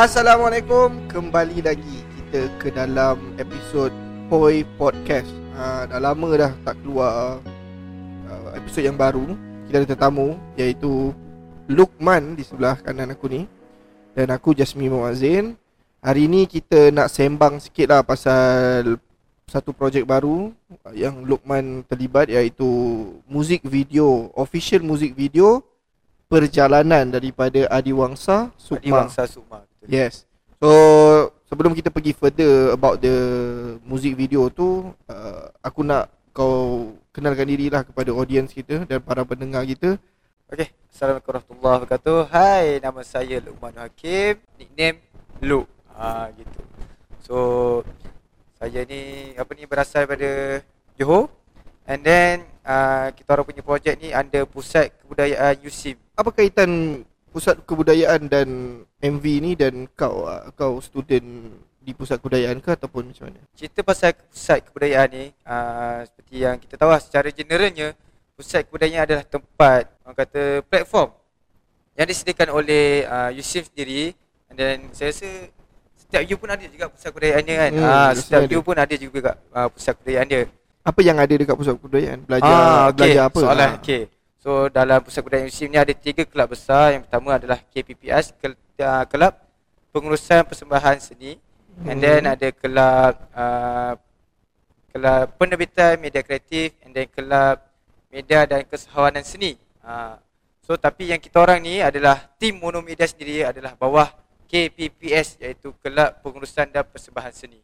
Assalamualaikum. Kembali lagi kita ke dalam episod Poi Podcast. Ha, Dah lama dah tak keluar uh, episod yang baru. Kita ada tetamu iaitu Lukman di sebelah kanan aku ni. Dan aku Jasmine Muazzin. Hari ni kita nak sembang sikit lah pasal Satu projek baru yang Lukman terlibat iaitu Muzik video, official muzik video Perjalanan daripada Adiwangsa Sukma Adiwangsa Sukma. Betul. Yes. So sebelum kita pergi further about the music video tu, uh, aku nak kau kenalkan diri lah kepada audience kita dan para pendengar kita. Okey, Assalamualaikum warahmatullahi wabarakatuh. Hai, nama saya Luqman Hakim, nickname Luq. Ha gitu. So saya ni apa ni berasal daripada Johor and then uh, kita orang punya projek ni under Pusat Kebudayaan USIM. Apa kaitan pusat kebudayaan dan MV ni dan kau kau student di pusat kebudayaan ke ataupun macam mana? Cerita pasal Pusat Kebudayaan ni uh, seperti yang kita tahu lah, secara generalnya Pusat Kebudayaan adalah tempat orang kata platform yang disediakan oleh uh, USIM sendiri and then saya rasa setiap you pun ada juga pusat kebudayaan dia kan. Hmm, uh, mesti setiap ada. you pun ada juga uh, pusat kebudayaan dia. Apa yang ada dekat pusat kebudayaan? Belajar Ah, okey. belajar apa? Soalan. Ah. Okey. So dalam pusat kebudayaan USIM ni ada tiga kelab besar. Yang pertama adalah KPPS, uh, Kelab Pengurusan Persembahan Seni. And then Hmm. ada kelab uh, kelab penerbitan media kreatif and then kelab media dan kesahawanan seni. Uh, so tapi yang kita orang ni adalah tim monomedia sendiri adalah bawah KPPS iaitu Kelab Pengurusan dan Persembahan Seni.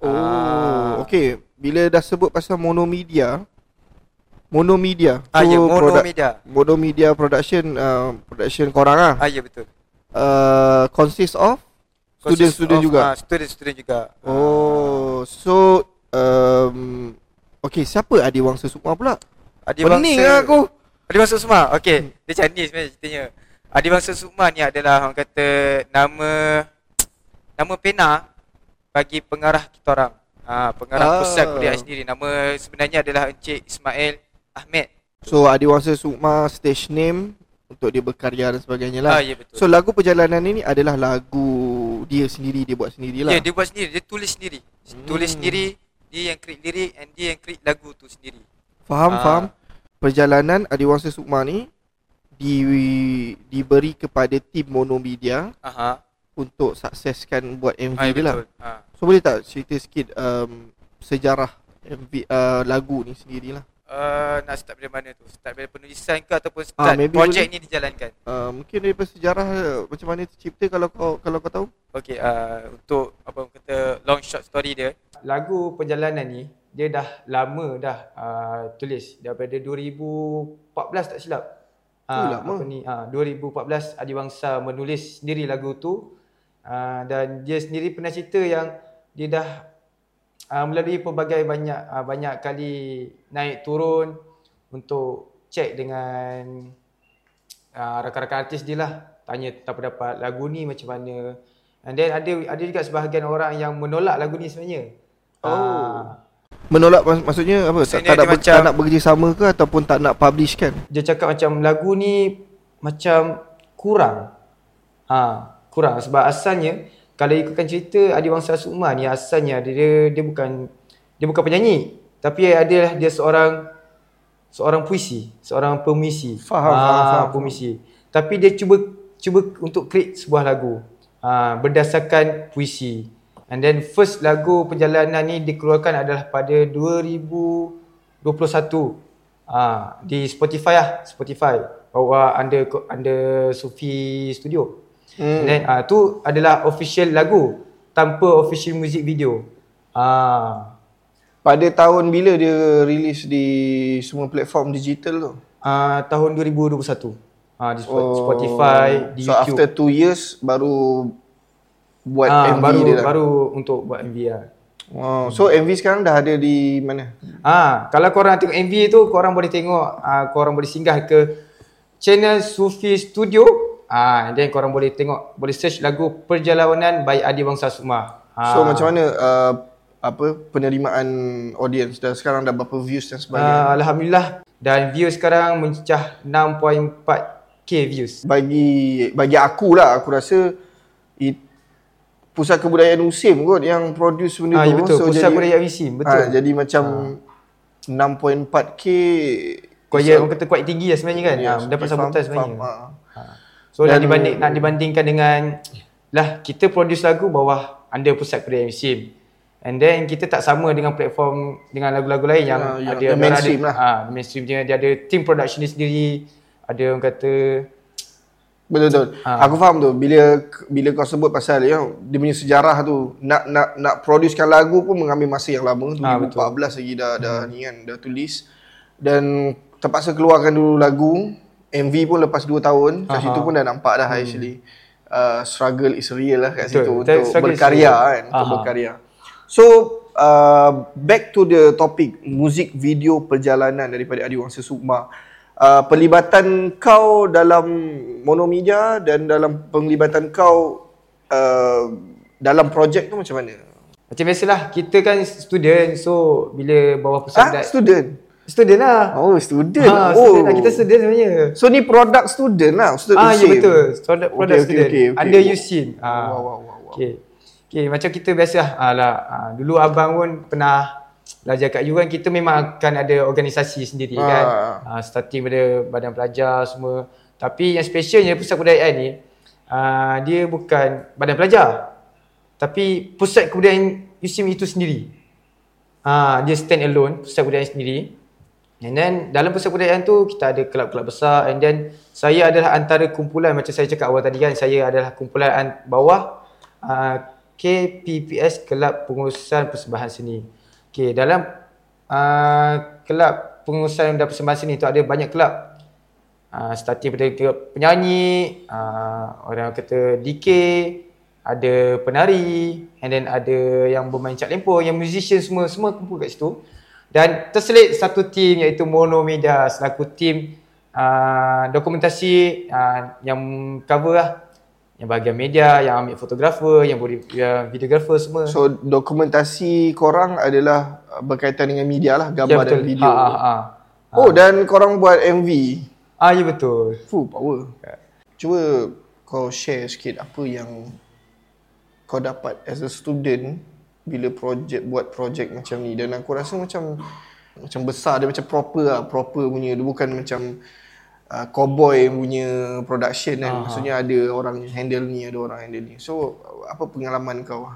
Oh, Ah. okey. Bila dah sebut pasal monomedia, monomedia. Ah, ya, produk- monomedia. Monomedia production uh, production korang ah. Ah, ya betul. Uh, consist of student-student juga. ah, student-student juga. Oh, so um okey, siapa Adi Wangsa Sukma pula? Adi Pening lah aku. Adi Bangsa Sukma. Okey, dia macam ni sebenarnya ceritanya. Adi Bangsa Sukma ni adalah orang kata nama nama pena bagi pengarah kita orang. Ha, pengarah Ah. pusat kebudayaan sendiri. Nama sebenarnya adalah Encik Ismail Ahmed. So Adi Wangsa Sukma stage name untuk dia berkarya dan sebagainya lah. Ah, ya betul. So lagu perjalanan ini adalah lagu dia sendiri dia buat sendiri lah. Ya, dia buat sendiri, dia tulis sendiri. Tulis Hmm. sendiri, dia yang create lirik and dia yang create lagu tu sendiri. Faham, Ah. faham. Perjalanan Adiwangsa Sukma ni di, diberi kepada tim Monomedia Aha. untuk sukseskan buat MV Ah, ya, dia lah. Ha. So boleh tak cerita sikit um, sejarah MV uh, lagu ni sendirilah. Uh, nak start dari mana tu? Start dari penulisan ke ataupun Ah, start maybe projek ni dijalankan? Uh, mungkin daripada sejarah uh, macam mana tercipta kalau kau kalau kau tahu. Okey, uh, untuk apa kata long short story dia. Lagu perjalanan ni dia dah lama dah uh, tulis daripada 2014 tak silap. Lama. Apa ni? Uh, 2014 Adiwangsa menulis sendiri lagu tu. Uh, dan dia sendiri pernah cerita yang dia dah uh, melalui pelbagai banyak uh, banyak kali naik turun untuk cek dengan uh, rakan-rakan artis dia lah tanya tentang pendapat lagu ni macam mana and then ada ada juga sebahagian orang yang menolak lagu ni sebenarnya Oh. Ah, Menolak mak- maksudnya apa? Tak, tak, nak, dia ber- macam- tak nak bekerjasama ke ataupun tak nak publish kan? dia cakap macam lagu ni macam kurang ha kurang sebab asalnya kalau ikutkan cerita Adi Wangsa Sukma ni asalnya dia dia bukan dia bukan penyanyi tapi adalah dia seorang seorang puisi, seorang pemuisi. Faham, Ah, faham, faham. pemuisi. Tapi dia cuba cuba untuk create sebuah lagu ah, berdasarkan puisi. And then first lagu perjalanan ni dikeluarkan adalah pada 2021 ah, di Spotify lah, Spotify. Bawa under under Sufi Studio. Hmm. Then ah tu adalah official lagu tanpa official music video. Ah Pada tahun bila dia release di semua platform digital tu? ah tahun 2021. Ah di Spo- Oh. Spotify, di so YouTube. after 2 years baru buat ah, MV baru dia dah. baru untuk buat MV lah. Wow. So MV sekarang dah ada di mana? Ah, kalau korang tengok MV tu korang boleh tengok ah korang boleh singgah ke channel Sufi Studio. Ah, and then korang boleh tengok boleh search lagu Perjalanan by Adi Bangsa Sukma. Ah. So macam mana uh, apa penerimaan audience dah sekarang dah berapa views dan sebagainya? Ah, Alhamdulillah dan view sekarang mencecah 6.4k views. Bagi bagi aku lah aku rasa it, pusat kebudayaan USIM kot yang produce benda Ah, tu. ya betul. Pusat jadi, Kebudayaan USIM, betul. Ah, jadi macam 6.4k Kuat orang kata kuat tinggi lah sebenarnya kan. Yes, Yeah, dapat okay, sambutan sebenarnya. faham, ah. So nak Dan- dibanding nak dibandingkan dengan lah kita produce lagu bawah under pusat kebudayaan musim. And then kita tak sama dengan platform dengan lagu-lagu lain yang Ah, yang- ada yang orang mainstream ada, lah. Ah, mainstream dia, dia ada team production dia sendiri. Ada orang kata Betul betul. Ah. Aku faham tu bila bila kau sebut pasal ya, dia punya sejarah tu nak nak nak producekan lagu pun mengambil masa yang lama. Ah, 2014 lagi dah dah ni kan dah tulis dan terpaksa keluarkan dulu lagu. MV pun lepas 2 tahun. Kat situ pun dah nampak dah actually. Uh, struggle is real lah kat Betul. situ Betul, untuk struggle berkarya kan, untuk Aha. berkarya. So uh, back to the topic music video perjalanan daripada Adi Wangsa Sukma. Uh, pelibatan kau dalam monomedia dan dalam pelibatan kau uh, dalam projek tu macam mana? macam biasalah kita kan student so bila bawah pusat Ah, student. Student lah. Oh, student. Ha, oh. student lah. Kita student sebenarnya. So ni produk student lah, student Ah, ya betul. Product Okay, okay, student. okay, okay. Under USIN. Ah. Wow, wow, wow, wow. Okay. Okay, macam kita biasa lah. Ah, lah. Ah, dulu abang pun pernah belajar kat you kan. Kita memang akan ada organisasi sendiri Ah. kan. Ah, starting pada badan pelajar semua. Tapi yang specialnya pusat kebudayaan ni, ah, dia bukan badan pelajar. Tapi pusat kebudayaan USIM itu sendiri. Ah, dia stand alone, pusat kebudayaan sendiri. And then dalam pusat kebudayaan tu kita ada kelab-kelab besar and then saya adalah antara kumpulan macam saya cakap awal tadi kan saya adalah kumpulan an- bawah uh, KPPS Kelab Pengurusan Persembahan Seni. Okay, dalam uh, kelab pengurusan dan persembahan seni tu ada banyak kelab. Uh, starting pada kelab penyanyi, uh, orang kata DK, ada penari and then ada yang bermain cat lempor, yang musician semua semua kumpul kat situ. Dan terselit satu tim iaitu Mono Media selaku tim uh, dokumentasi uh, yang cover lah yang bahagian media, yang ambil fotografer, yang boleh yang videographer semua. So dokumentasi korang adalah berkaitan dengan media lah, gambar dan video. Ha, ha, ha. Oh dan korang buat MV. Ah, ya betul. Fuh power. Cuba kau share sikit apa yang kau dapat as a student bila project buat project macam ni dan aku rasa macam macam besar dia macam proper lah proper punya dia bukan macam uh, cowboy punya production kan Aha. maksudnya ada orang handle ni ada orang handle ni so apa pengalaman kau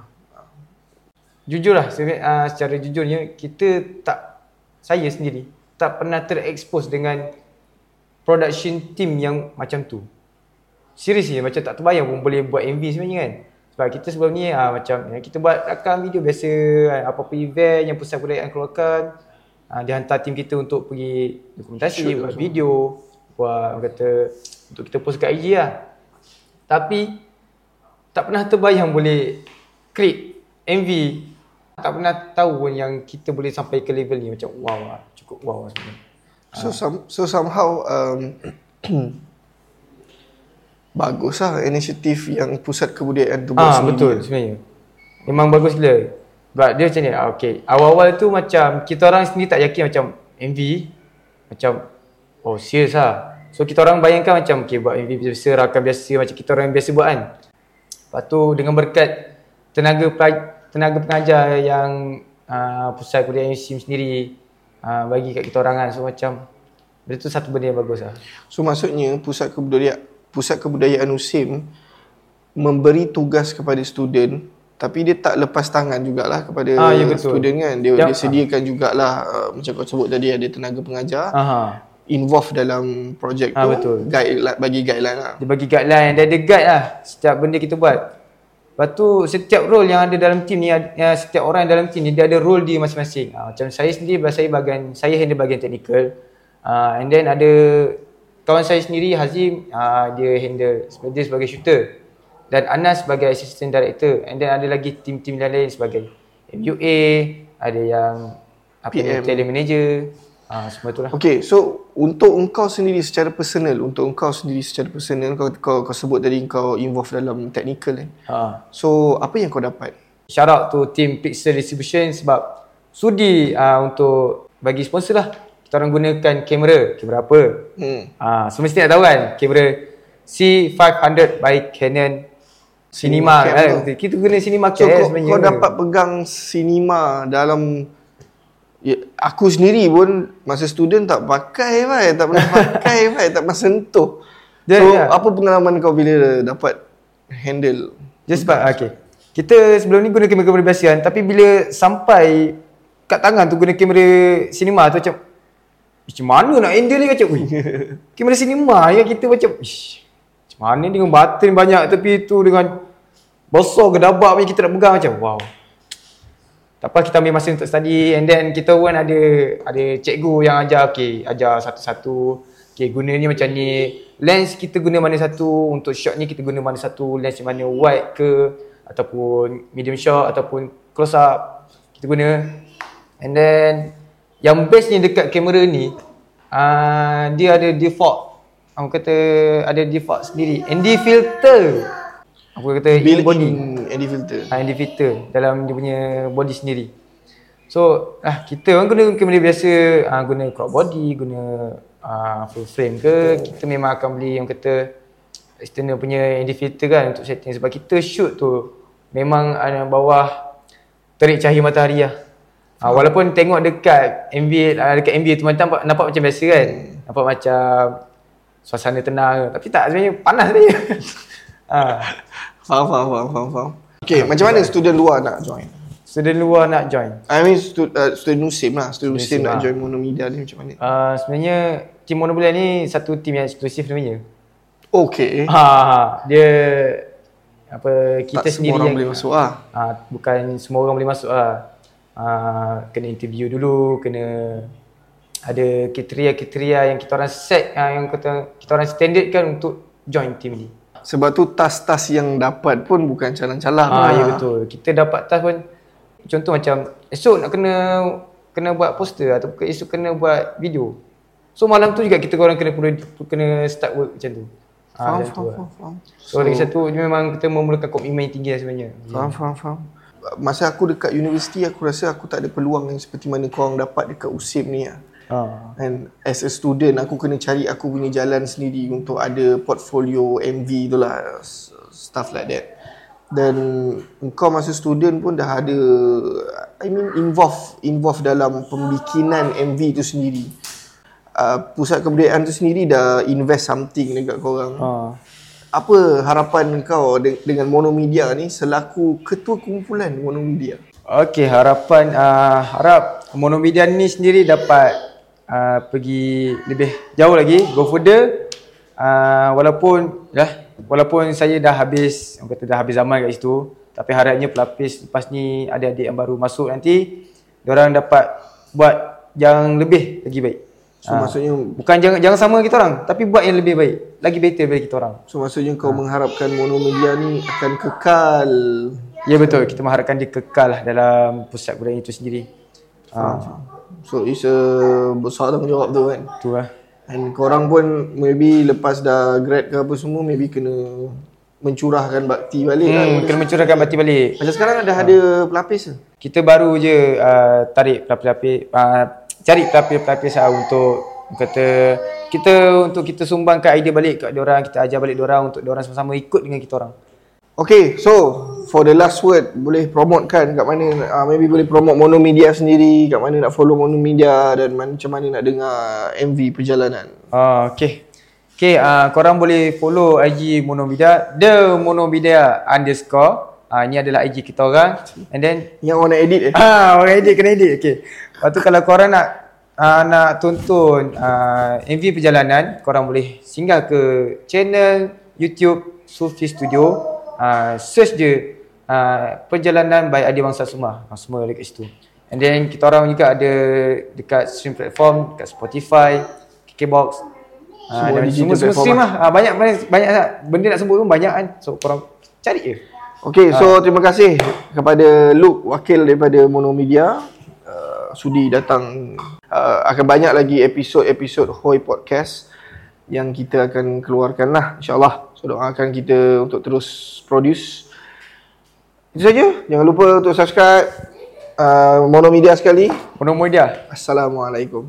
Jujur lah, uh, secara jujurnya kita tak, saya sendiri tak pernah terekspos dengan production team yang macam tu. Seriously, macam tak terbayang pun boleh buat MV sebenarnya kan. Sebab kita sebelum ni uh, macam ya, kita buat rakam video biasa kan. Apa-apa event yang pusat kebudayaan keluarkan. Uh, dia hantar tim kita untuk pergi dokumentasi, Shoot buat video, buat orang kata untuk kita post kat IG lah. Tapi tak pernah terbayang boleh create MV tak pernah tahu pun yang kita boleh sampai ke level ni macam wow lah cukup wow lah sebenarnya so some, so somehow um, bagus lah inisiatif yang pusat kebudayaan tu ah sendiri. betul sebenarnya. Memang bagus gila. Sebab dia macam ni ah, okay. Awal-awal tu macam kita orang sendiri tak yakin macam MV macam oh serius lah. So kita orang bayangkan macam okay buat MV biasa rakam biasa macam kita orang biasa buat kan. Lepas tu dengan berkat tenaga tenaga pengajar yang uh, pusat kebudayaan SIM sendiri uh, bagi kat kita orang kan. So macam benda tu satu benda yang bagus lah. So maksudnya pusat kebudayaan pusat kebudayaan USIM memberi tugas kepada student tapi dia tak lepas tangan jugalah kepada Ah, ya, betul. student kan. Dia, Ya. dia sediakan jugalah uh, macam kau sebut tadi ada tenaga pengajar Aha. involved dalam projek Ah, tu betul. guide bagi guideline lah. Dia bagi guideline Dia ada guide lah Setiap benda kita buat Lepas tu setiap role yang ada dalam team ni yang Setiap orang dalam team ni Dia ada role dia masing-masing ha, Macam saya sendiri Saya bahagian Saya handle bahagian technical uh, And then ada Kawan saya sendiri Hazim uh, Dia handle Dia sebagai shooter Dan Anas sebagai assistant director And then ada lagi tim-tim lain-lain sebagai MUA Ada yang apa ni. Talent manager uh, Semua tu lah Okay, so untuk engkau sendiri secara personal, untuk engkau sendiri secara personal, kau, kau, kau sebut tadi kau involved dalam technical kan. uh. So, apa yang kau dapat? Shout out to team Pixel Distribution sebab sudi uh, untuk bagi sponsor lah. Kita orang gunakan kamera. Kamera apa? Hmm. Uh, semestinya nak tahu kan? Kamera C500 by Canon Cinema cam kan. tu. Kita guna cinema So cam kau, sebenarnya. kau dapat pegang cinema dalam ya, Aku sendiri pun Masa student tak pakai pai, Tak pernah pakai pai, Tak pernah sentuh So dia- apa pengalaman kau bila dapat handle Just sebab okay. Kita sebelum ni guna kamera-kamera biasa kan tapi bila sampai kat tangan tu guna kamera cinema tu macam macam mana nak handle ni macam ui. kamera cinema ni kan kita macam ish. Macam mana dengan button banyak tepi tu dengan besar gedabak ni kita nak pegang macam wow. Tak apa kita ambil masa untuk study and then kita pun ada ada cikgu yang ajar okey ajar satu-satu okey guna ni macam ni lens kita guna mana satu untuk shot ni kita guna mana satu lens yang mana wide ke ataupun medium shot ataupun close up kita guna and then yang bestnya dekat kamera ni uh, dia ada default. Aku kata ada default sendiri. ND filter. Aku kata in body. ND filter. Uh, ND filter dalam dia punya body sendiri. So ah kita orang guna kamera biasa uh, guna crop body guna uh, full frame ke. Kita memang akan beli yang kata external punya ND filter kan untuk setting. Sebab kita shoot tu memang ada bawah terik cahaya matahari lah. Ha, walaupun tengok dekat MV uh, dekat MV tu macam nampak, nampak macam biasa kan. Nampak macam suasana tenang tapi tak sebenarnya panas sebenarnya. ha. Faham, faham, faham, faham, faham. Okay, macam mana student luar nak join? Student luar nak join. I mean stu, uh, student Muslim lah Student Muslim Muslim nak lah. join monomedia ni macam mana? Uh, sebenarnya tim Monobulan ni satu tim yang eksklusif namanya. Okay Ha, ha, dia apa kita Tak sendiri semua orang yang boleh masuk lah Ah, bukan semua orang boleh masuk lah. Ah, kena interview dulu, kena ada kriteria-kriteria yang kita orang set ah, yang kita kita orang standard kan untuk join team ni. Sebab tu tas-tas yang dapat pun bukan calang-calang Ah, lah. ya betul. Kita dapat task pun contoh macam esok nak kena kena buat poster atau esok kena buat video. So malam tu juga kita orang kena kena start work macam tu. Faham, Ah, tu faham, lah. faham, faham. So, lagi satu memang kita memerlukan komitmen yang tinggi lah sebenarnya. Faham, faham, faham. Masa aku dekat universiti, aku rasa aku tak ada peluang yang seperti mana korang dapat dekat USIM ni lah. Ah. And as a student, aku kena cari aku punya jalan sendiri untuk ada portfolio MV tu lah. Stuff like that. Dan kau masa student pun dah ada, I mean involve, involve dalam pembikinan MV tu sendiri. Uh, pusat kebudayaan tu sendiri dah invest something dekat korang. Ah. Apa harapan kau de- dengan Monomedia ni selaku ketua kumpulan Monomedia? Okey, harapan uh, harap Monomedia ni sendiri dapat uh, pergi lebih jauh lagi, go further. Uh, walaupun dah walaupun saya dah habis, orang kata dah habis zaman kat situ, tapi harapnya pelapis lepas ni ada adik yang baru masuk nanti, orang dapat buat yang lebih lagi baik. So Ah. maksudnya Bukan jangan jangan sama kita orang, tapi buat yang lebih baik, lagi better daripada kita orang. so maksudnya kau mengharapkan Monomedia ni akan kekal Ya betul, kita mengharapkan dia kekal lah dalam pusat budaya itu sendiri. Ah, So it's a besar tanggungjawab tu kan. tu lah. And korang pun maybe lepas dah grad ke apa semua maybe kena mencurahkan bakti balik kan. Hmm, kena mencurahkan bati balik. Macam sekarang dah ada pelapis ke? Kita baru je uh, tarik pelapis-pelapis uh, cari pelapis-pelapis uh, untuk kata kita untuk kita sumbangkan idea balik kat orang, kita ajar balik orang untuk orang sama-sama ikut dengan kita orang. Okay, so for the last word boleh promote kan kat mana uh, maybe boleh promote Monomedia sendiri, kat mana nak follow Monomedia dan macam mana nak dengar MV perjalanan. Ah, okay. Okay, uh, korang boleh follow IG Monomedia, The Monomedia underscore. Ah, ini adalah IG kita orang. And then Yang orang nak edit eh? Ah, orang edit kena edit. Okey. Lepas tu kalau korang nak uh, nak tonton uh, MV perjalanan, korang boleh singgah ke channel YouTube Sufi Studio. Uh, search je uh, perjalanan by Adi Bangsa Sumah. Uh, semua dekat situ. And then kita orang juga ada dekat stream platform, dekat Spotify, KKBox. Uh, Semua digital semua semua stream lah. Uh, banyak banyak banyak sangat. Benda nak sebut pun banyak kan. So korang cari je. Okay, so terima kasih kepada Luke, wakil daripada Monomedia. Sudi datang. Uh, akan banyak lagi episod-episod Hoi Podcast yang kita akan keluarkan lah insyaAllah. So doakan kita untuk terus produce. Itu saja. Jangan lupa untuk subscribe uh, Monomedia sekali. Monomedia. Assalamualaikum.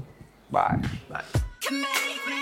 Bye. Bye.